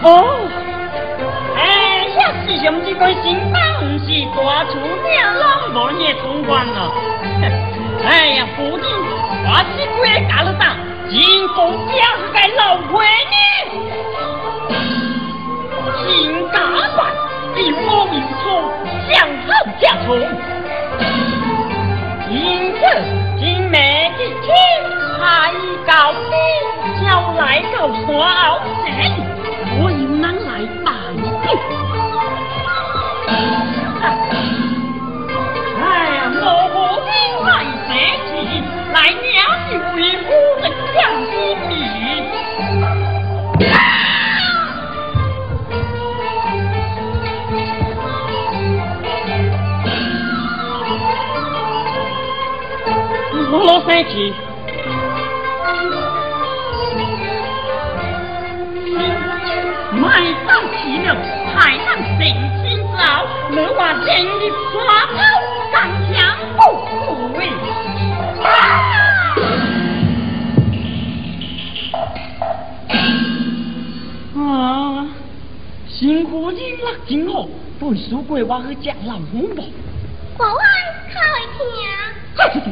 哦，哎，呀，师兄这个新房是大厨娘老婆也通关了。哎呀，父亲，我是归来干了当，进宫家是该老闺女，新家饭，一无名错，相好家宠，因此今妹的天还高低，叫来到山后城，我有人哎呀，我无名来社稷，来娘是为夫人讲心意。我老生气。招，你话今日耍头刚强不悔。啊！辛苦你落真好，本书过我去食老虎堡。保安开听。快去去，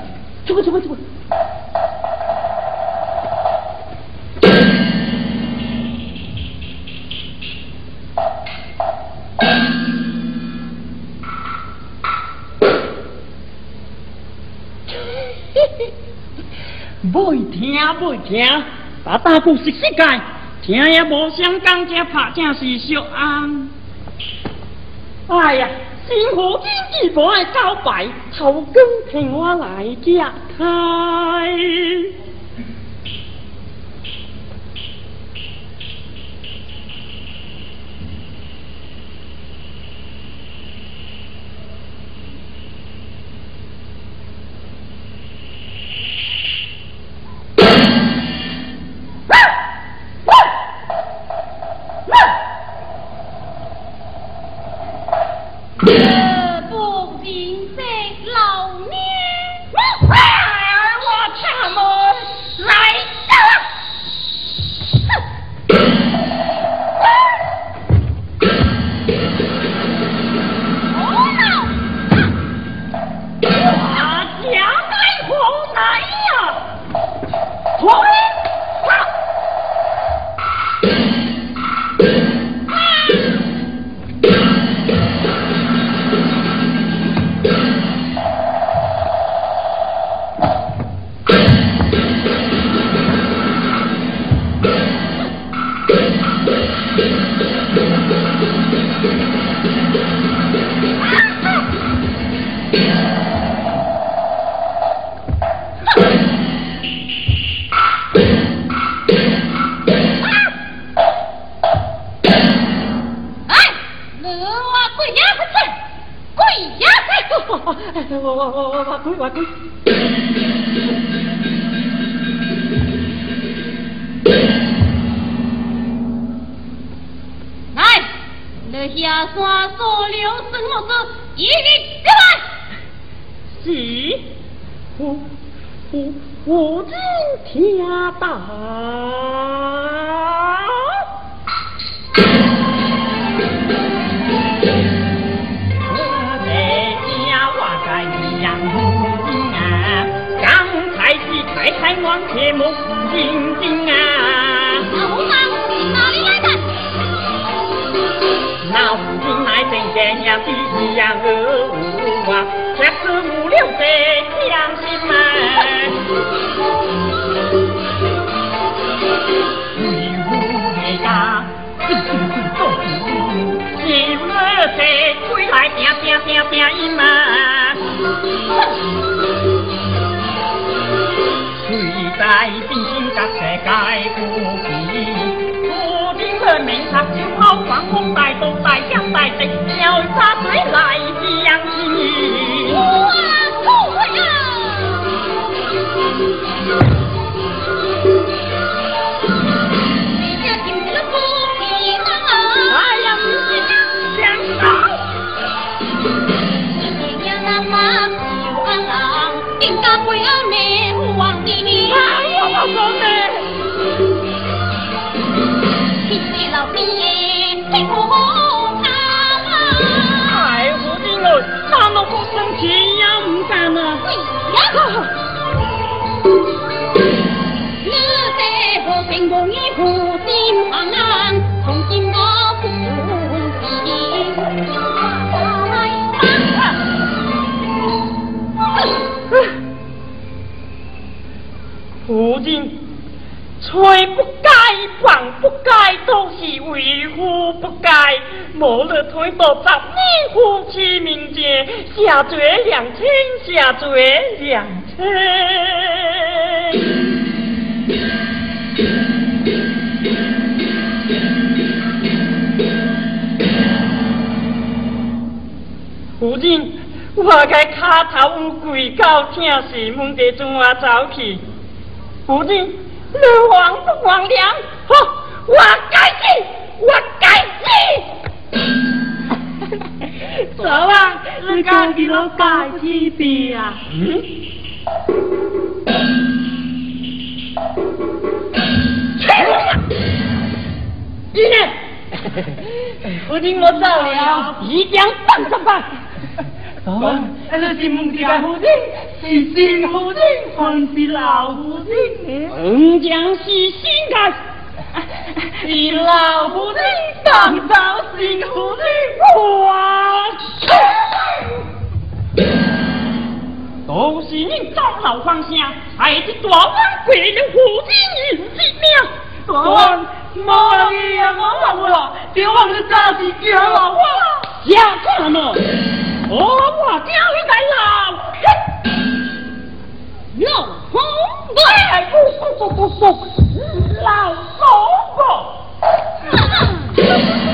听袂听，把大鼓识识界，听也无相讲，这拍正是小安。哎呀，辛苦经济无爱告白，头更听我来接开。心儿在归来拼拼拼拼赢嘛。谁在冰心隔世界不比？父亲的名察就好，放风带刀带枪带针，要杀谁来们不生气也唔干啊。哎呀！你在何心不你负心茫然，从今我不听。夫人，吹不该，放不该，都是为夫不该。莫了推到十年夫妻面前，下罪两清，下罪两清。夫人，我该卡头有跪到听事，问地怎啊走去？夫人，你忘不忘良？好，我该死，我该死！走啊，你家己都该起病啊！嗯？去！今天，夫人我走了，一定放上吧。走啊！那是孟家夫人，是新夫人，还是老夫人？孟姜是新家，是老夫人当造新夫人，我都是你造老方向，害得大王贵人夫人一命。大王，莫意啊，莫忘我，别忘了早是叫我下什么？我我叫你来老，老公公，哎不不不不不，老公公。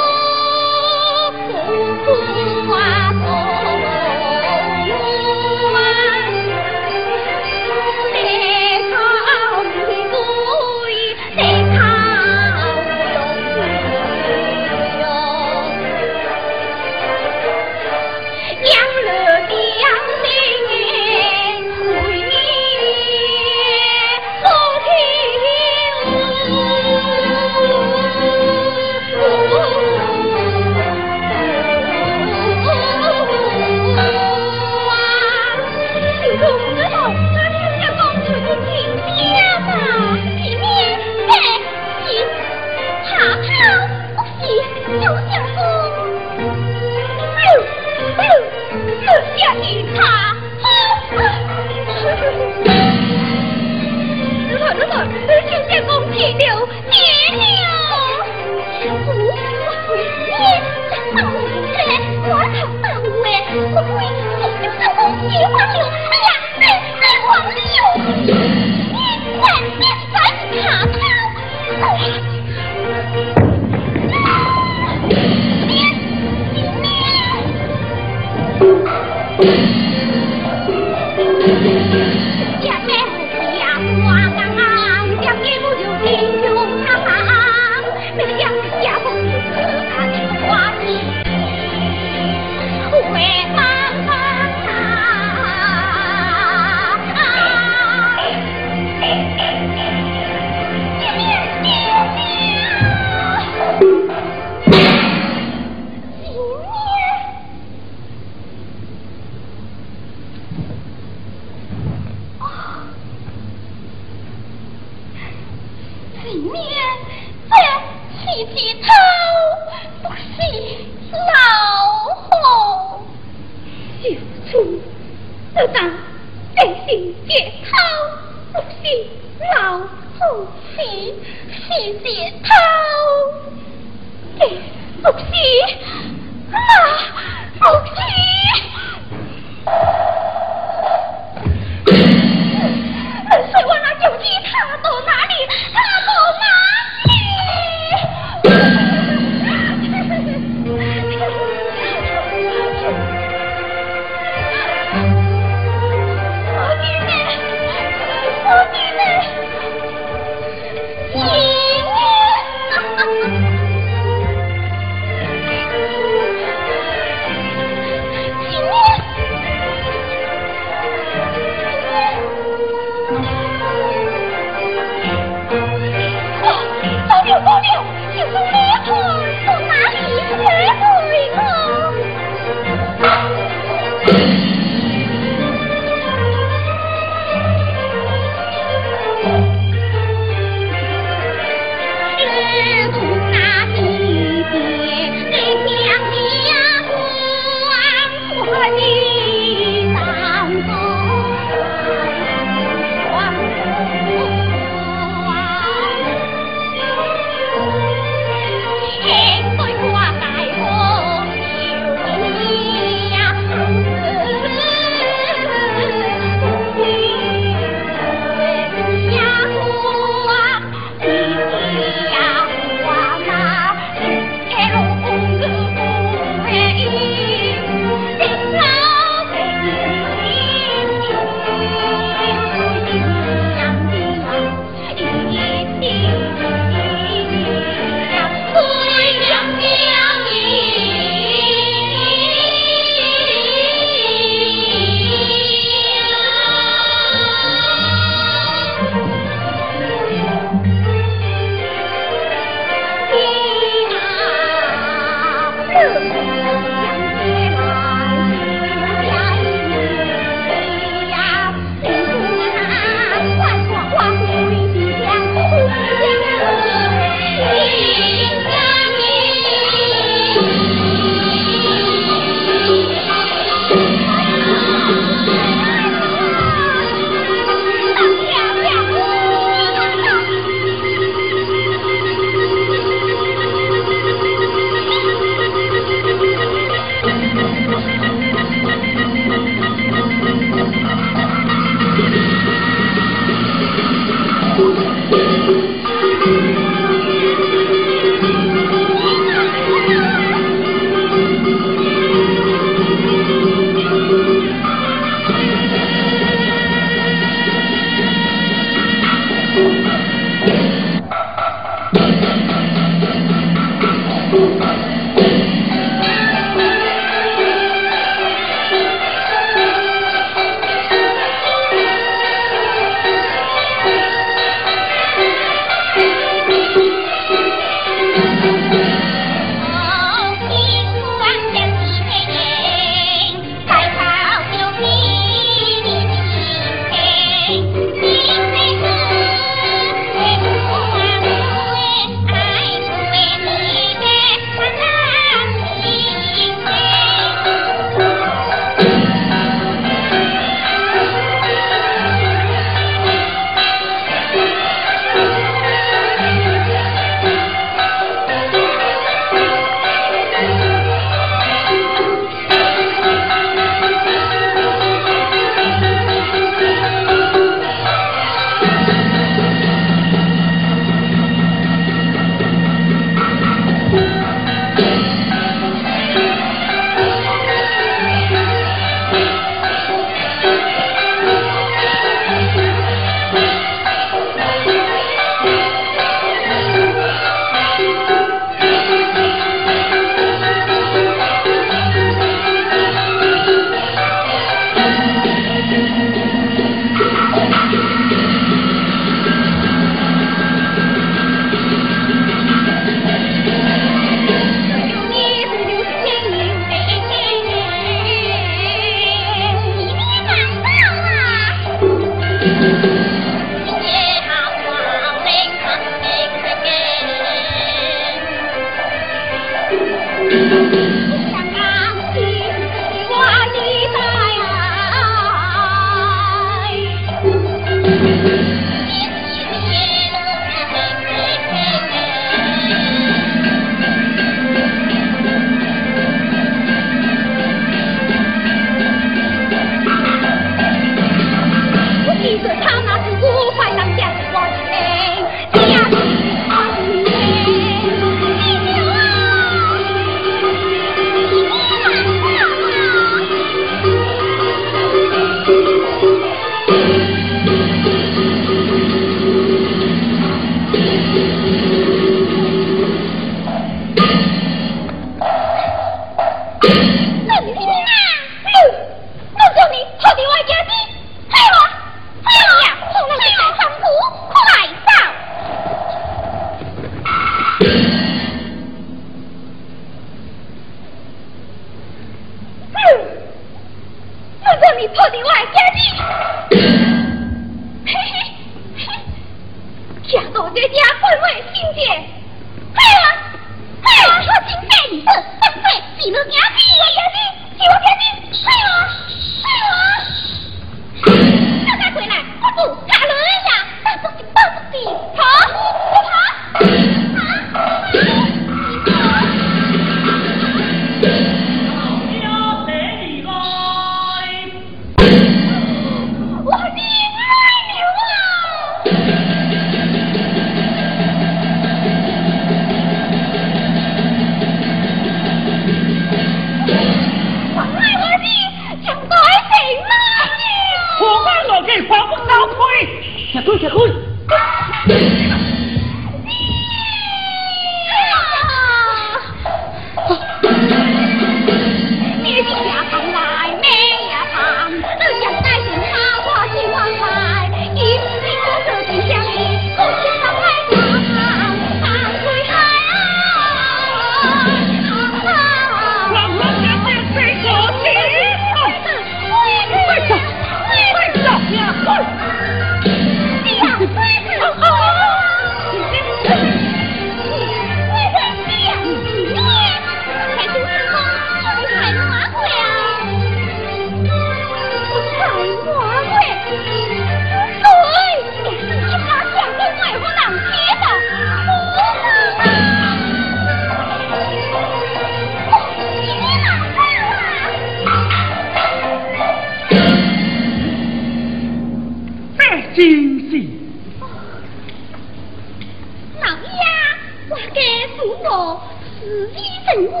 是你神光，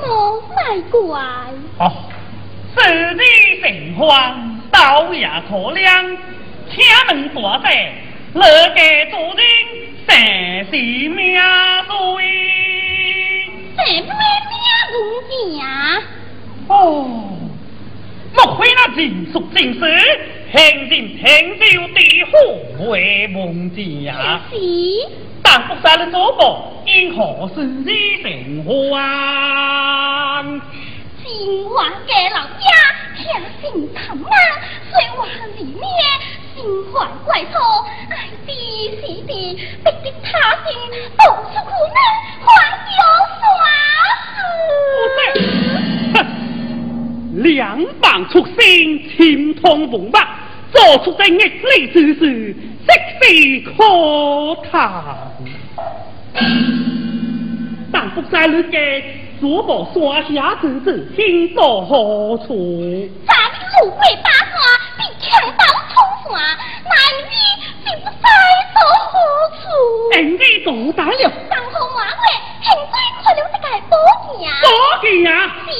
莫卖怪。哦，是你神光，倒也可怜，请问大帝，乐家主人谁是命对？谁不命如子？哦，莫非那人属金石？行人平朝地府为梦子呀？是。当福山的祖国，因何是日本王？今晚给老家天性疼啊，虽往里面心怀怪错，爱的惜的，逼得他心到处苦难，还有啥？两榜出身，情同盟吧。山下之子，心作何处？咱路过八卦，必强盗冲山，难知今在所何处？恩义多大了？上好万岁，现在看了这个宝剑。宝剑啊！是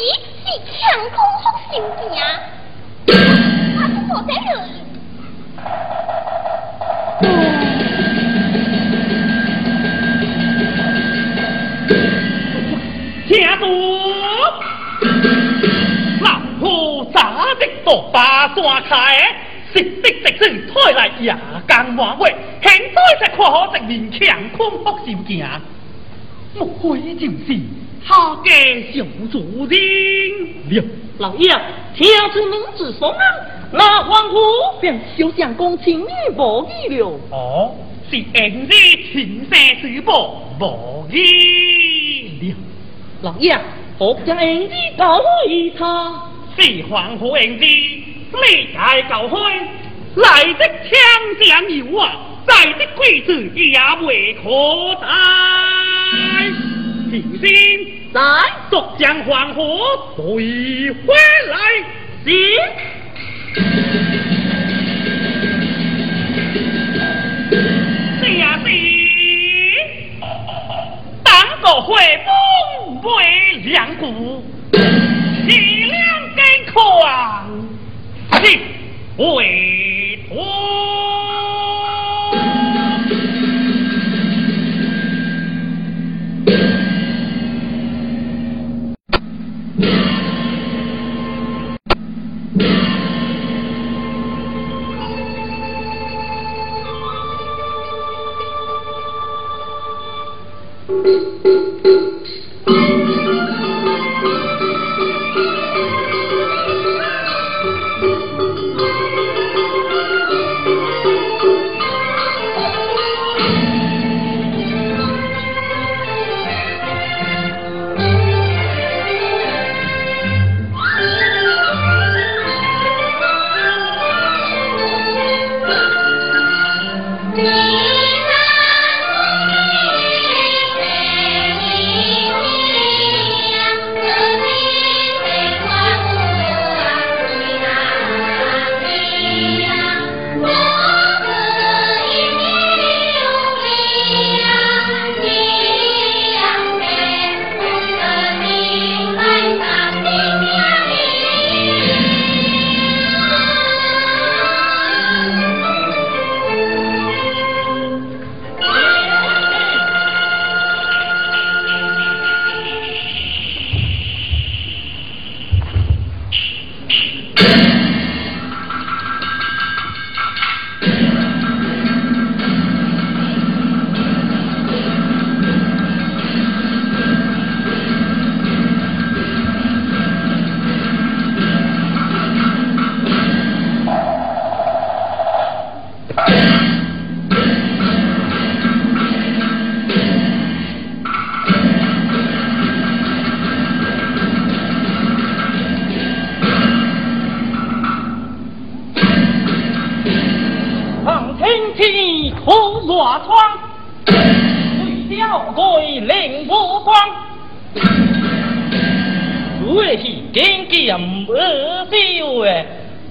是强空福寿剑。我是何在听住！老夫早的夺把山开，实的直是推来夜间晚会，现在才看好一面强空福寿镜，莫非就是下家小主人了？老爷，听出名字说啊，那黄姑便休想讲情义无义了。哦，是恩日情深之宝无义了。老爷。何将恩子交与他？是黄河恩子，历代教诲，来的枪将有啊，在的贵子也未可待。平心在，速将黄河退回来。行。是呀是，当个会风为。两股气量更狂，是为托。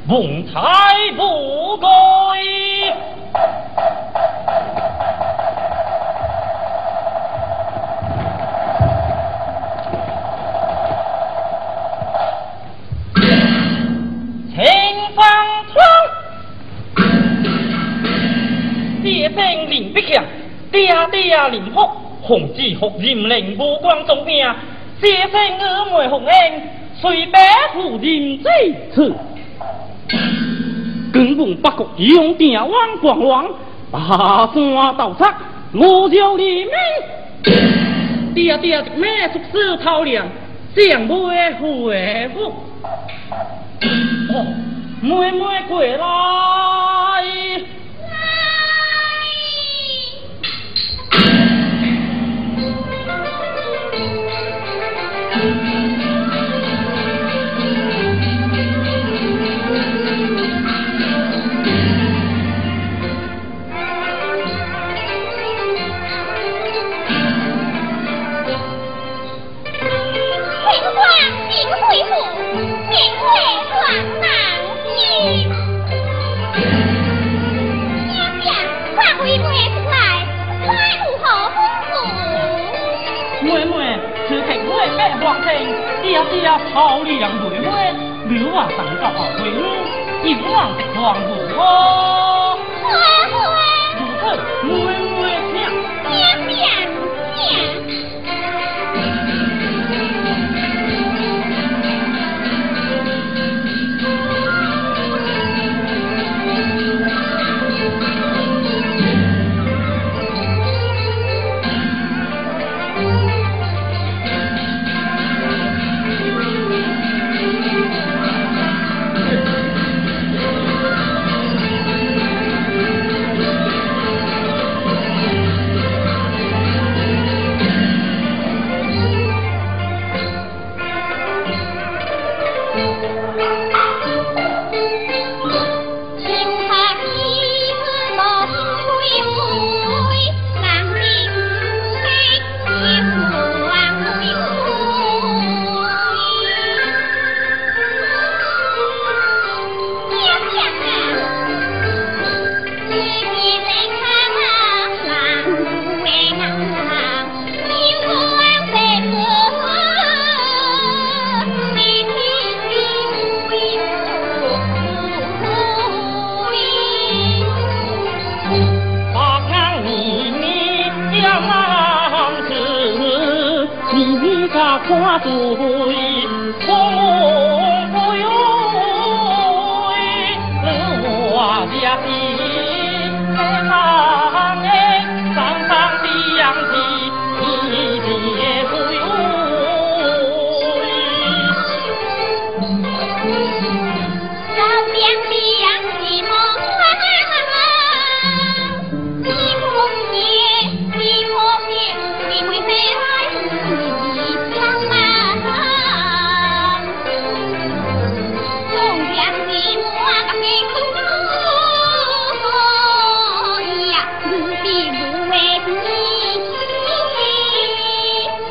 文采不改。林不强，爹爹林福，红子福任令无光中命，写生峨眉红英，随白虎任子次。根本八国用电王国王，大山斗策，我叫李明。爹爹咩出世透亮，相妹回复。哦，妹妹归来。爹爹好两妹妹，留我等到后悔，永往的光复哦。乖乖，妹妹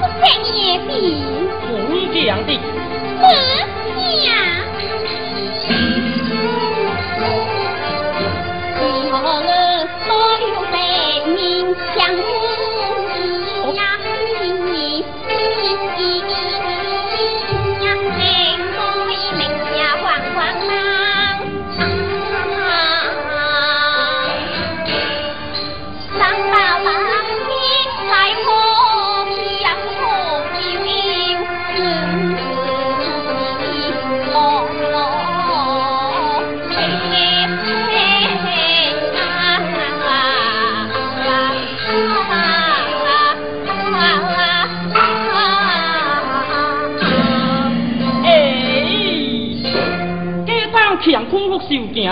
不骗你也是。不这样的。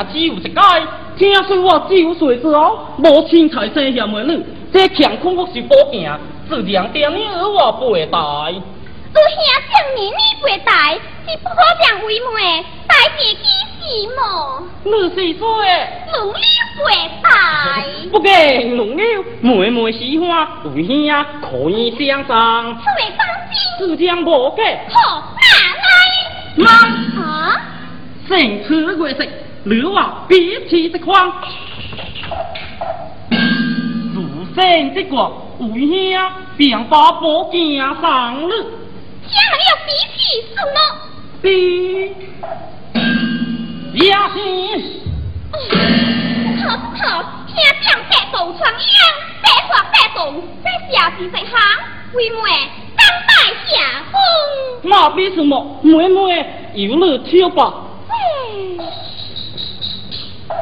只有一届，听说我九岁之后无亲才生下妹女，这强空腹受保惊，自然点你而我背带。如兄背带，是不可将为妹带自己死么？你是说，龙溜背带，不给龙溜，妹妹喜欢为兄可以相赠，此为放心。自将无假。好，拿来。妈，啊？生此月色，女娃彼此一宽。自生这个为兄便把宝剑上了。将要比起什么？比亚心。好好，听将白道传央，白发白动，在下是在行，为妹当拜下风。那比什么？妹妹有了挑吧。嘿，比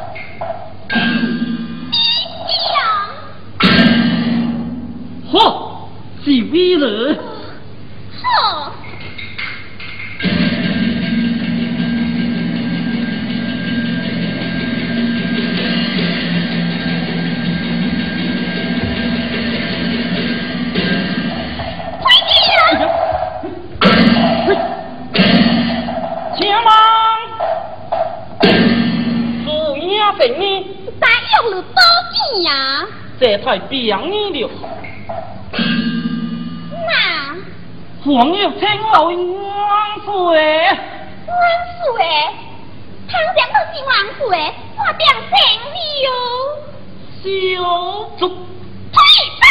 好，是为了。好。你，再用了多钱呀？这太便宜了。那黄要请我万岁。万岁！倘讲到是万岁，我便胜利哦。小卒，退吧！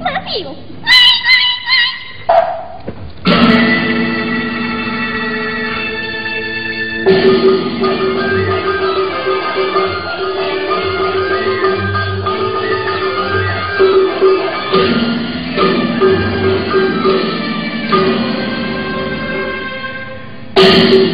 那就来来来！先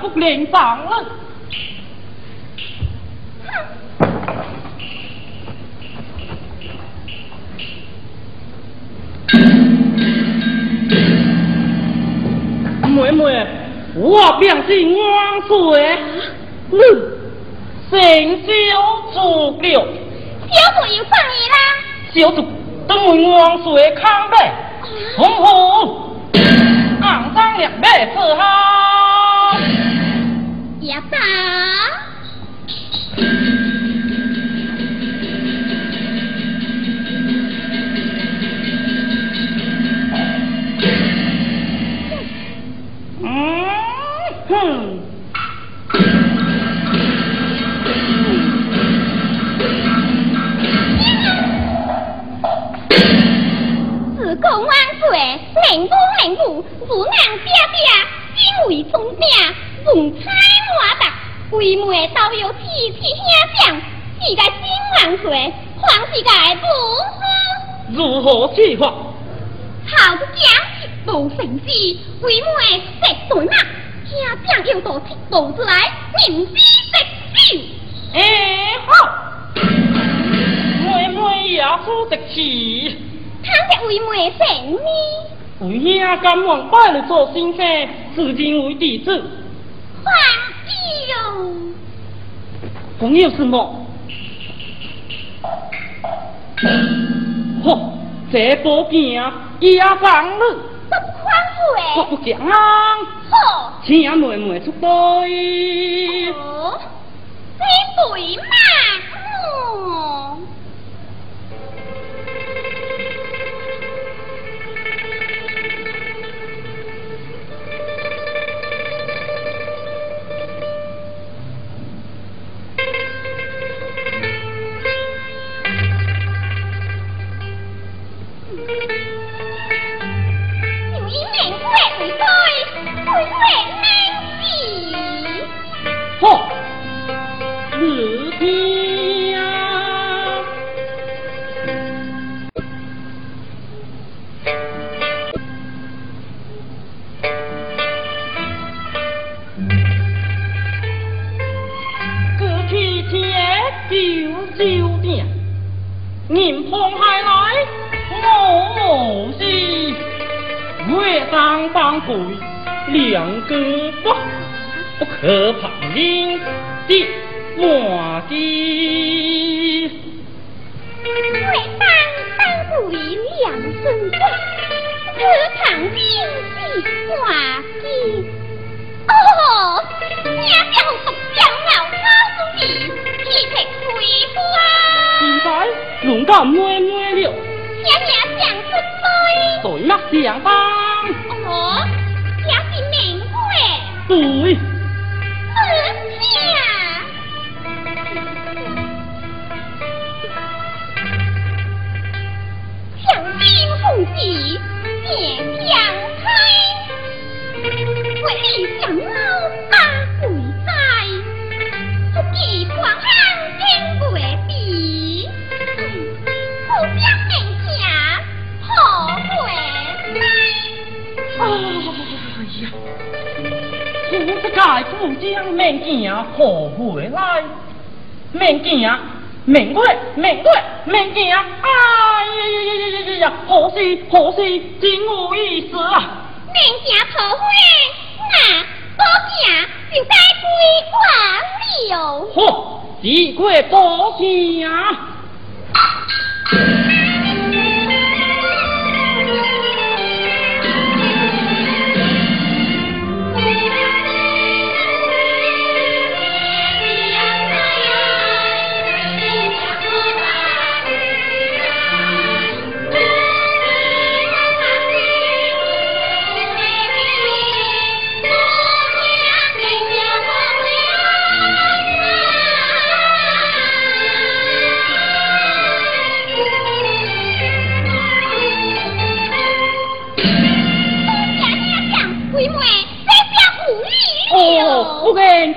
不连上了。妹妹，我便是万岁，你成就足了。小鬼有放你啦！小主等为王岁康拜，红虎昂上两倍伺候。也打。嗯哼，自贡万岁，领公领父，如难爹爹，今为中兵，逢差为妹都有气气兄长，是个新人岁，还是个不好。如何计划？好的讲，无成事，为妹食对嘛，兄长要到七步之来，明知直招。哎好，妹妹也好得起。倘若为妹胜呢？为兄甘愿拜你做先生，自今为弟子。朋友是么？嚯，这宝剑也上了，不宽我。不讲啊，好。请妹妹出队。哦，这对嘛？哦。对对为难兮。好，你听，过去这旧旧店，人碰海来，我是。当当鬼，两个不不可旁人的马的。为当当鬼两身骨，可旁人的马的。哦，家教独将老操之意，气魄恢复啊！现在龙家妹妹了，家家讲出来。谁那相当？哦，这是名贵。对，是呀。强劲风气，免惊何回来？免惊啊，免过，免过，免惊啊！哎呀呀呀呀呀呀呀！何事何事？真有意思啊！命行桃花，那多行就该归还了。嚯，只怪多惊！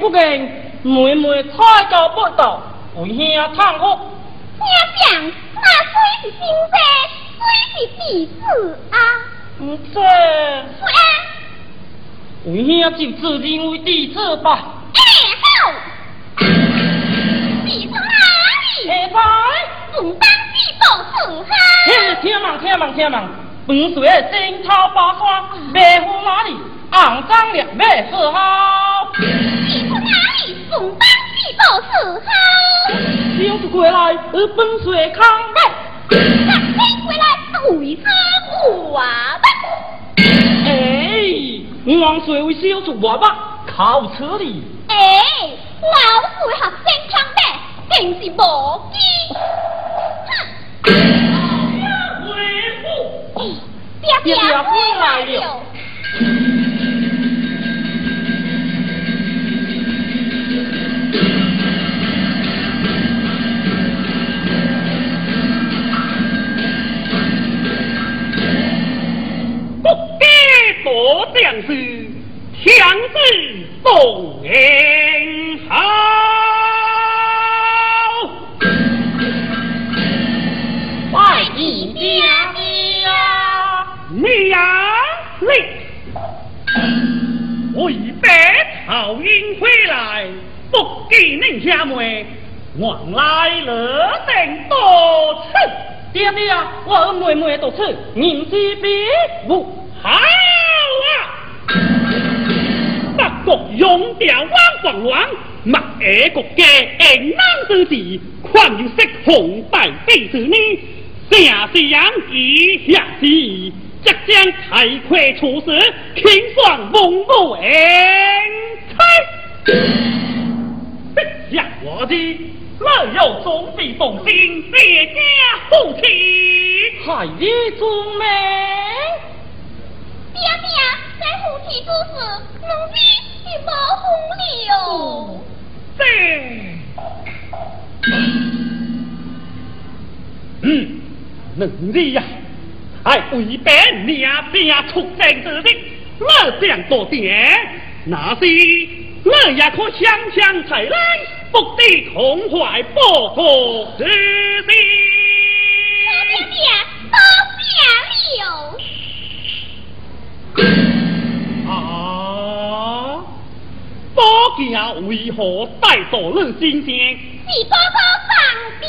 不紧不紧，妹妹太高不到，为兄叹哭。兄长，那虽是新生，虽是弟子啊。唔这，是啊。为兄就自认为弟子吧。哎好，弟子哪里？下台。总当地保存好。嘿，听忙听忙听忙，本水惊涛八卦，白虎哪里？肮脏了，没事好。哪里送当地保持好？小子归来，而本水康北。那飞回来，为何话吧？哎，王水为小子话吧，靠此理。哎，老水学生康北，定是无机。哼！回复。爹爹回来了。不记恁兄妹，往来乐定多次。爹爹，我妹妹多次，人之别无。好啊！北国勇调汪黄王，莫爱国家。硬朗之地，况有识红大地之呢？正是人以下之意，即将太快处死，轻爽蒙武恩差。我的老友总比动心，别家夫妻，害你宗命。爹爹，在夫妻之事，奴婢是无风了。这，嗯，奴婢呀，还为本娘爹出征之日，我想多点，那是我也可想想才来，不得痛怀报国之心。爹爹，多谢了。啊！宝剑为何带到你身前？是哥哥放的。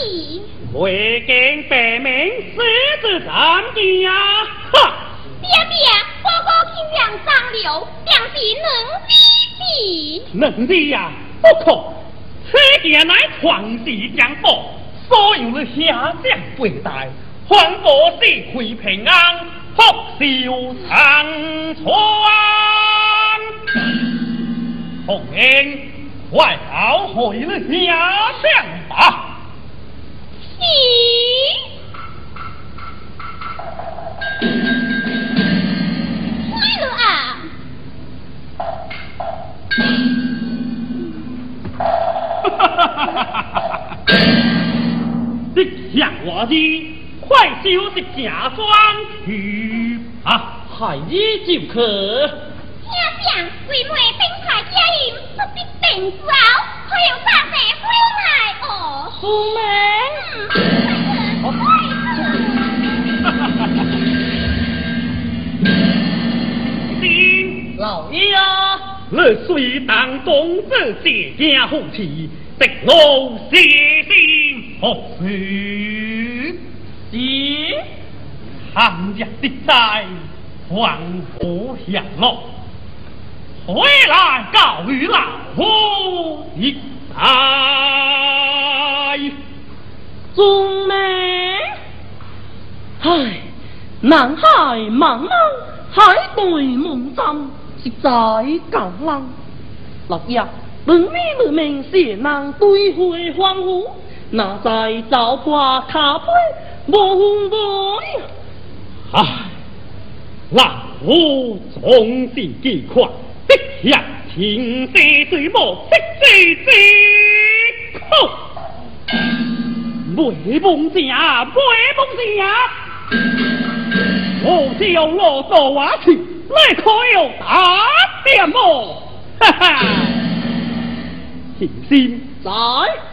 未见白明狮子斩剑呀！哈！爹爹，哥哥阳上流，两地能比比。能比呀，不可。此地乃皇帝疆土，所有的下将辈待，皇国子嗣平安，福寿长存。红英，快好回了下将吧。我的快修的假装去啊！害你就可。为妹兵牌家人不还有大姐回来哦。苏妹。嗯，老爷啊，你虽当中这谢家夫妻。直路谢心何须？是寒日的灾，黄河下落，回来告与老夫一拜。宗妹，唉，南海茫茫，海对梦中，实在感人。老爷。本命的名是能对会欢呼，那在造化卡背无风无唉，老夫从事计划，的向天地水木息息之苦，未梦家，未梦家，我叫我做话去，你可有打点么？哈哈。平心在，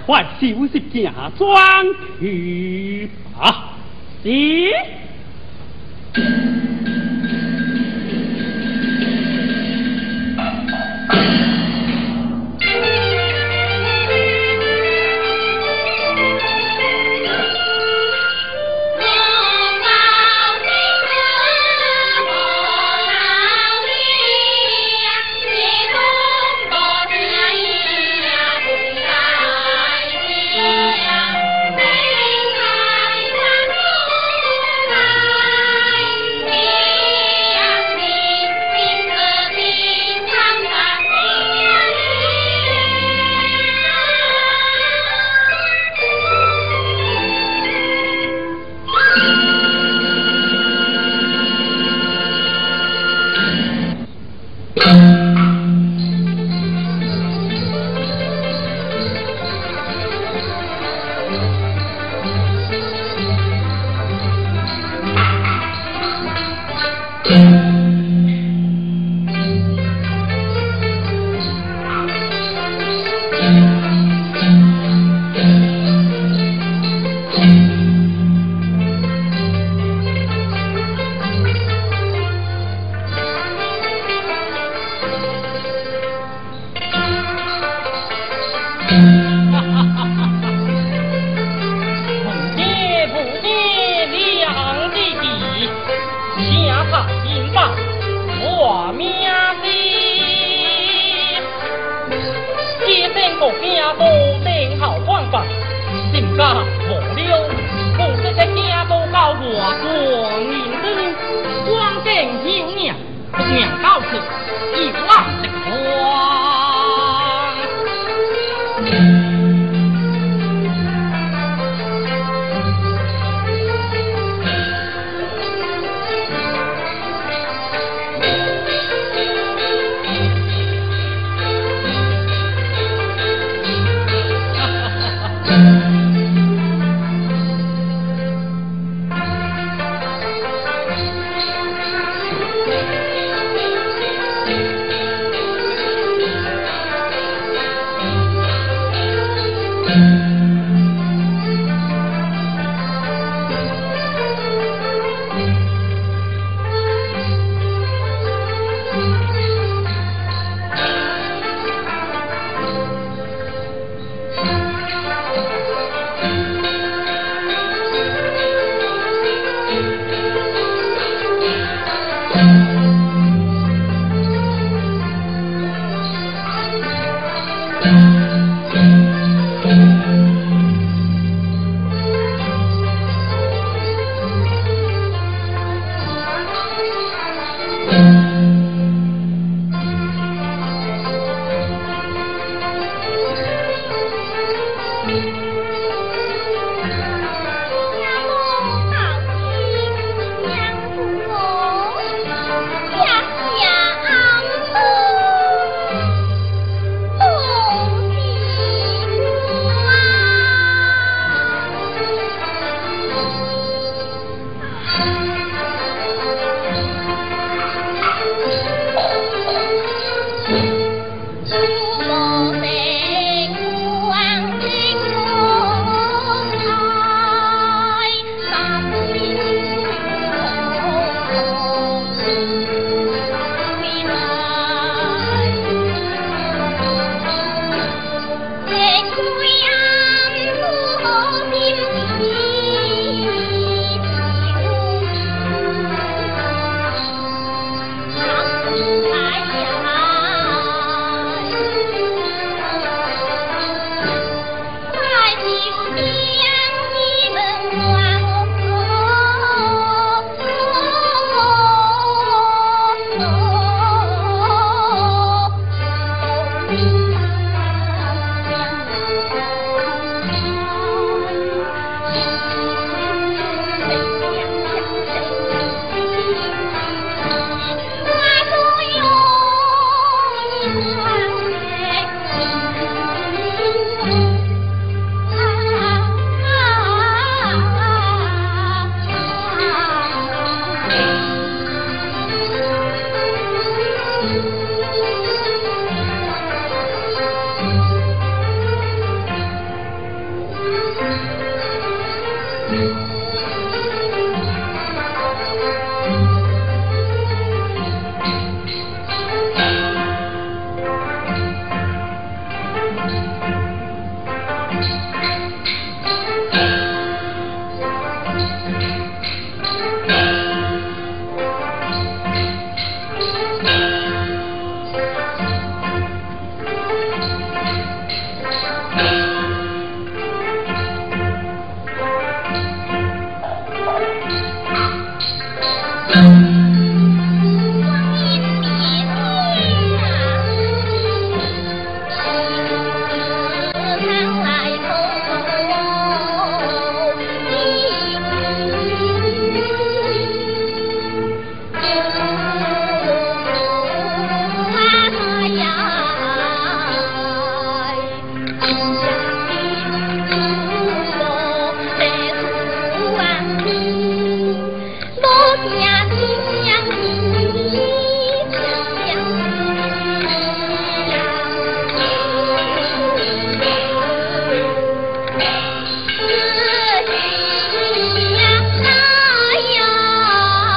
快收拾假装去吧。是。you.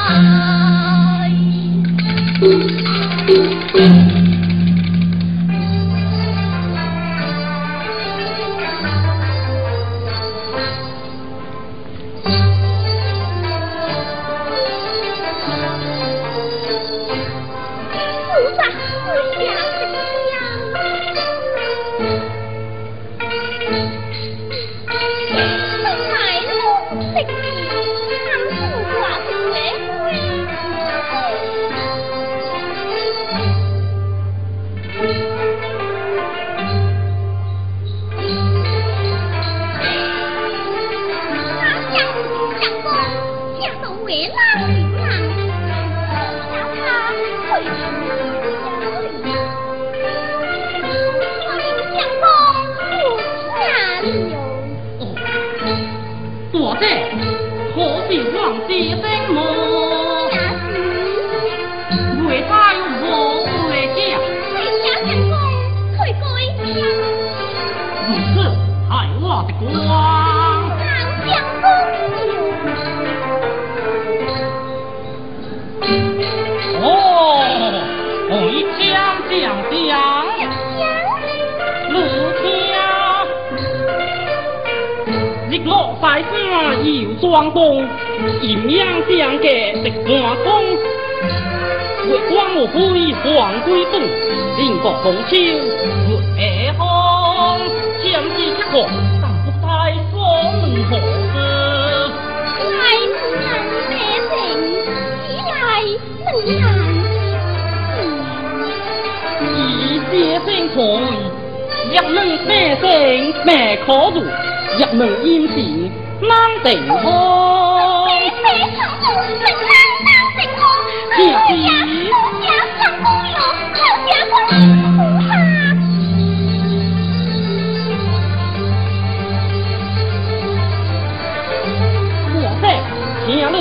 嗯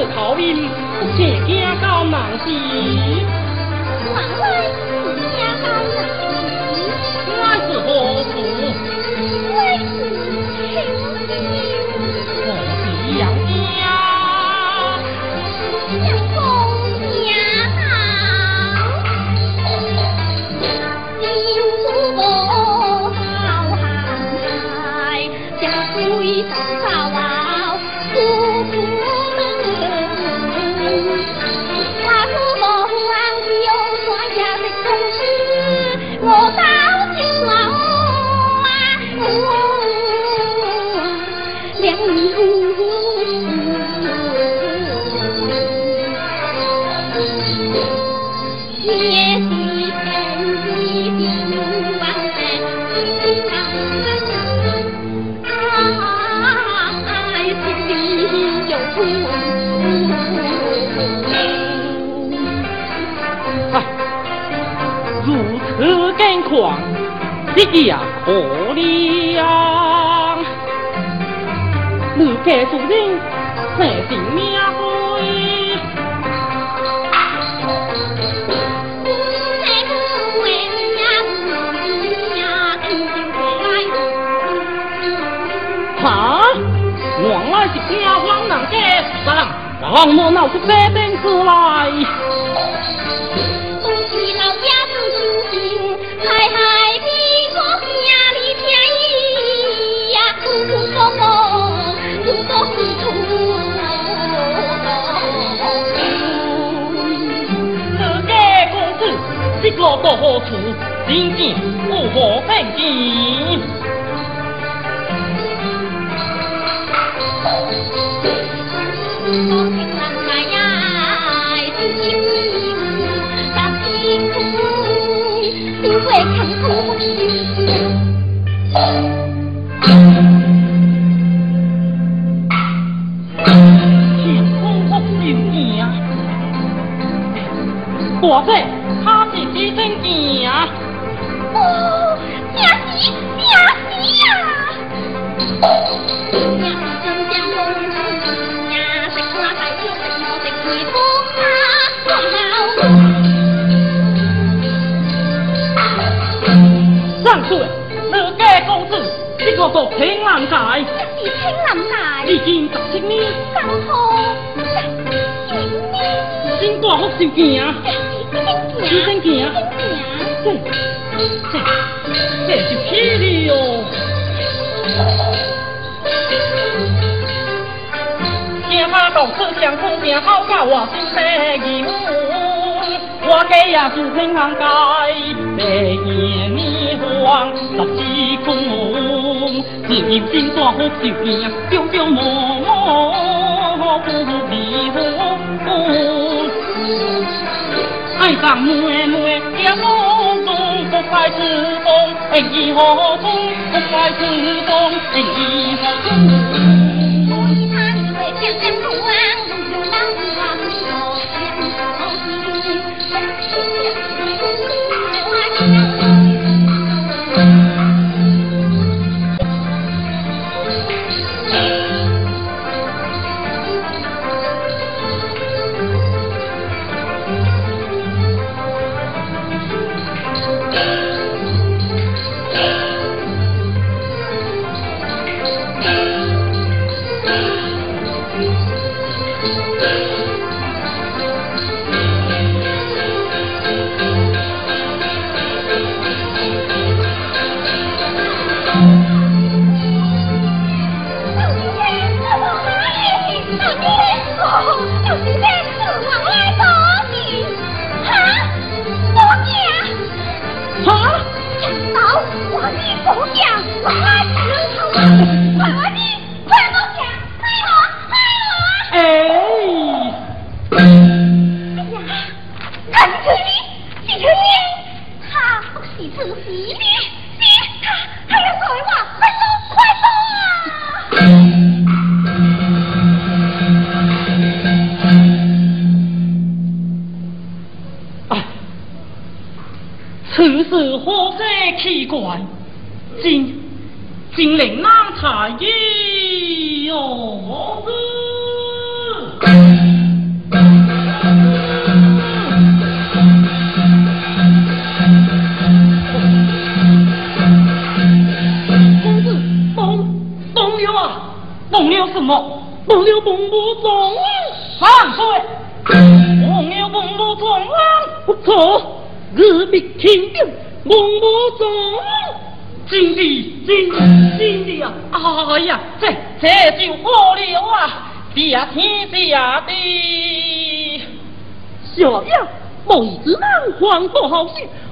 头命，是惊到人氏。呀，可怜啊！该主人在对面，我呀，呀，来。啊！原来是小黄人，该死，我闹出白丁子来。金剑，怒火。不。新大福寿见啊！几真见啊？这这这是霹雳哦！听他同此相空命好到我心底义我家也是平安街，白年年黄十四公，只因心大福寿见，朝朝暮暮不。爱上妹妹，家中中不快自动，恩义何中不快自动，恩义何中。黄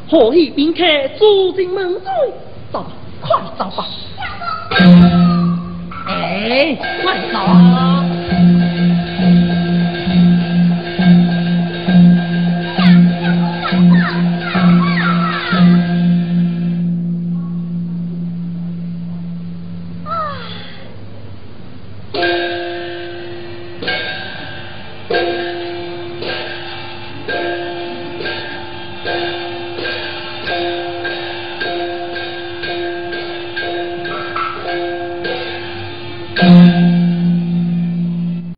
何以宾客住进门中？走吧，快走吧！哎，快走啊！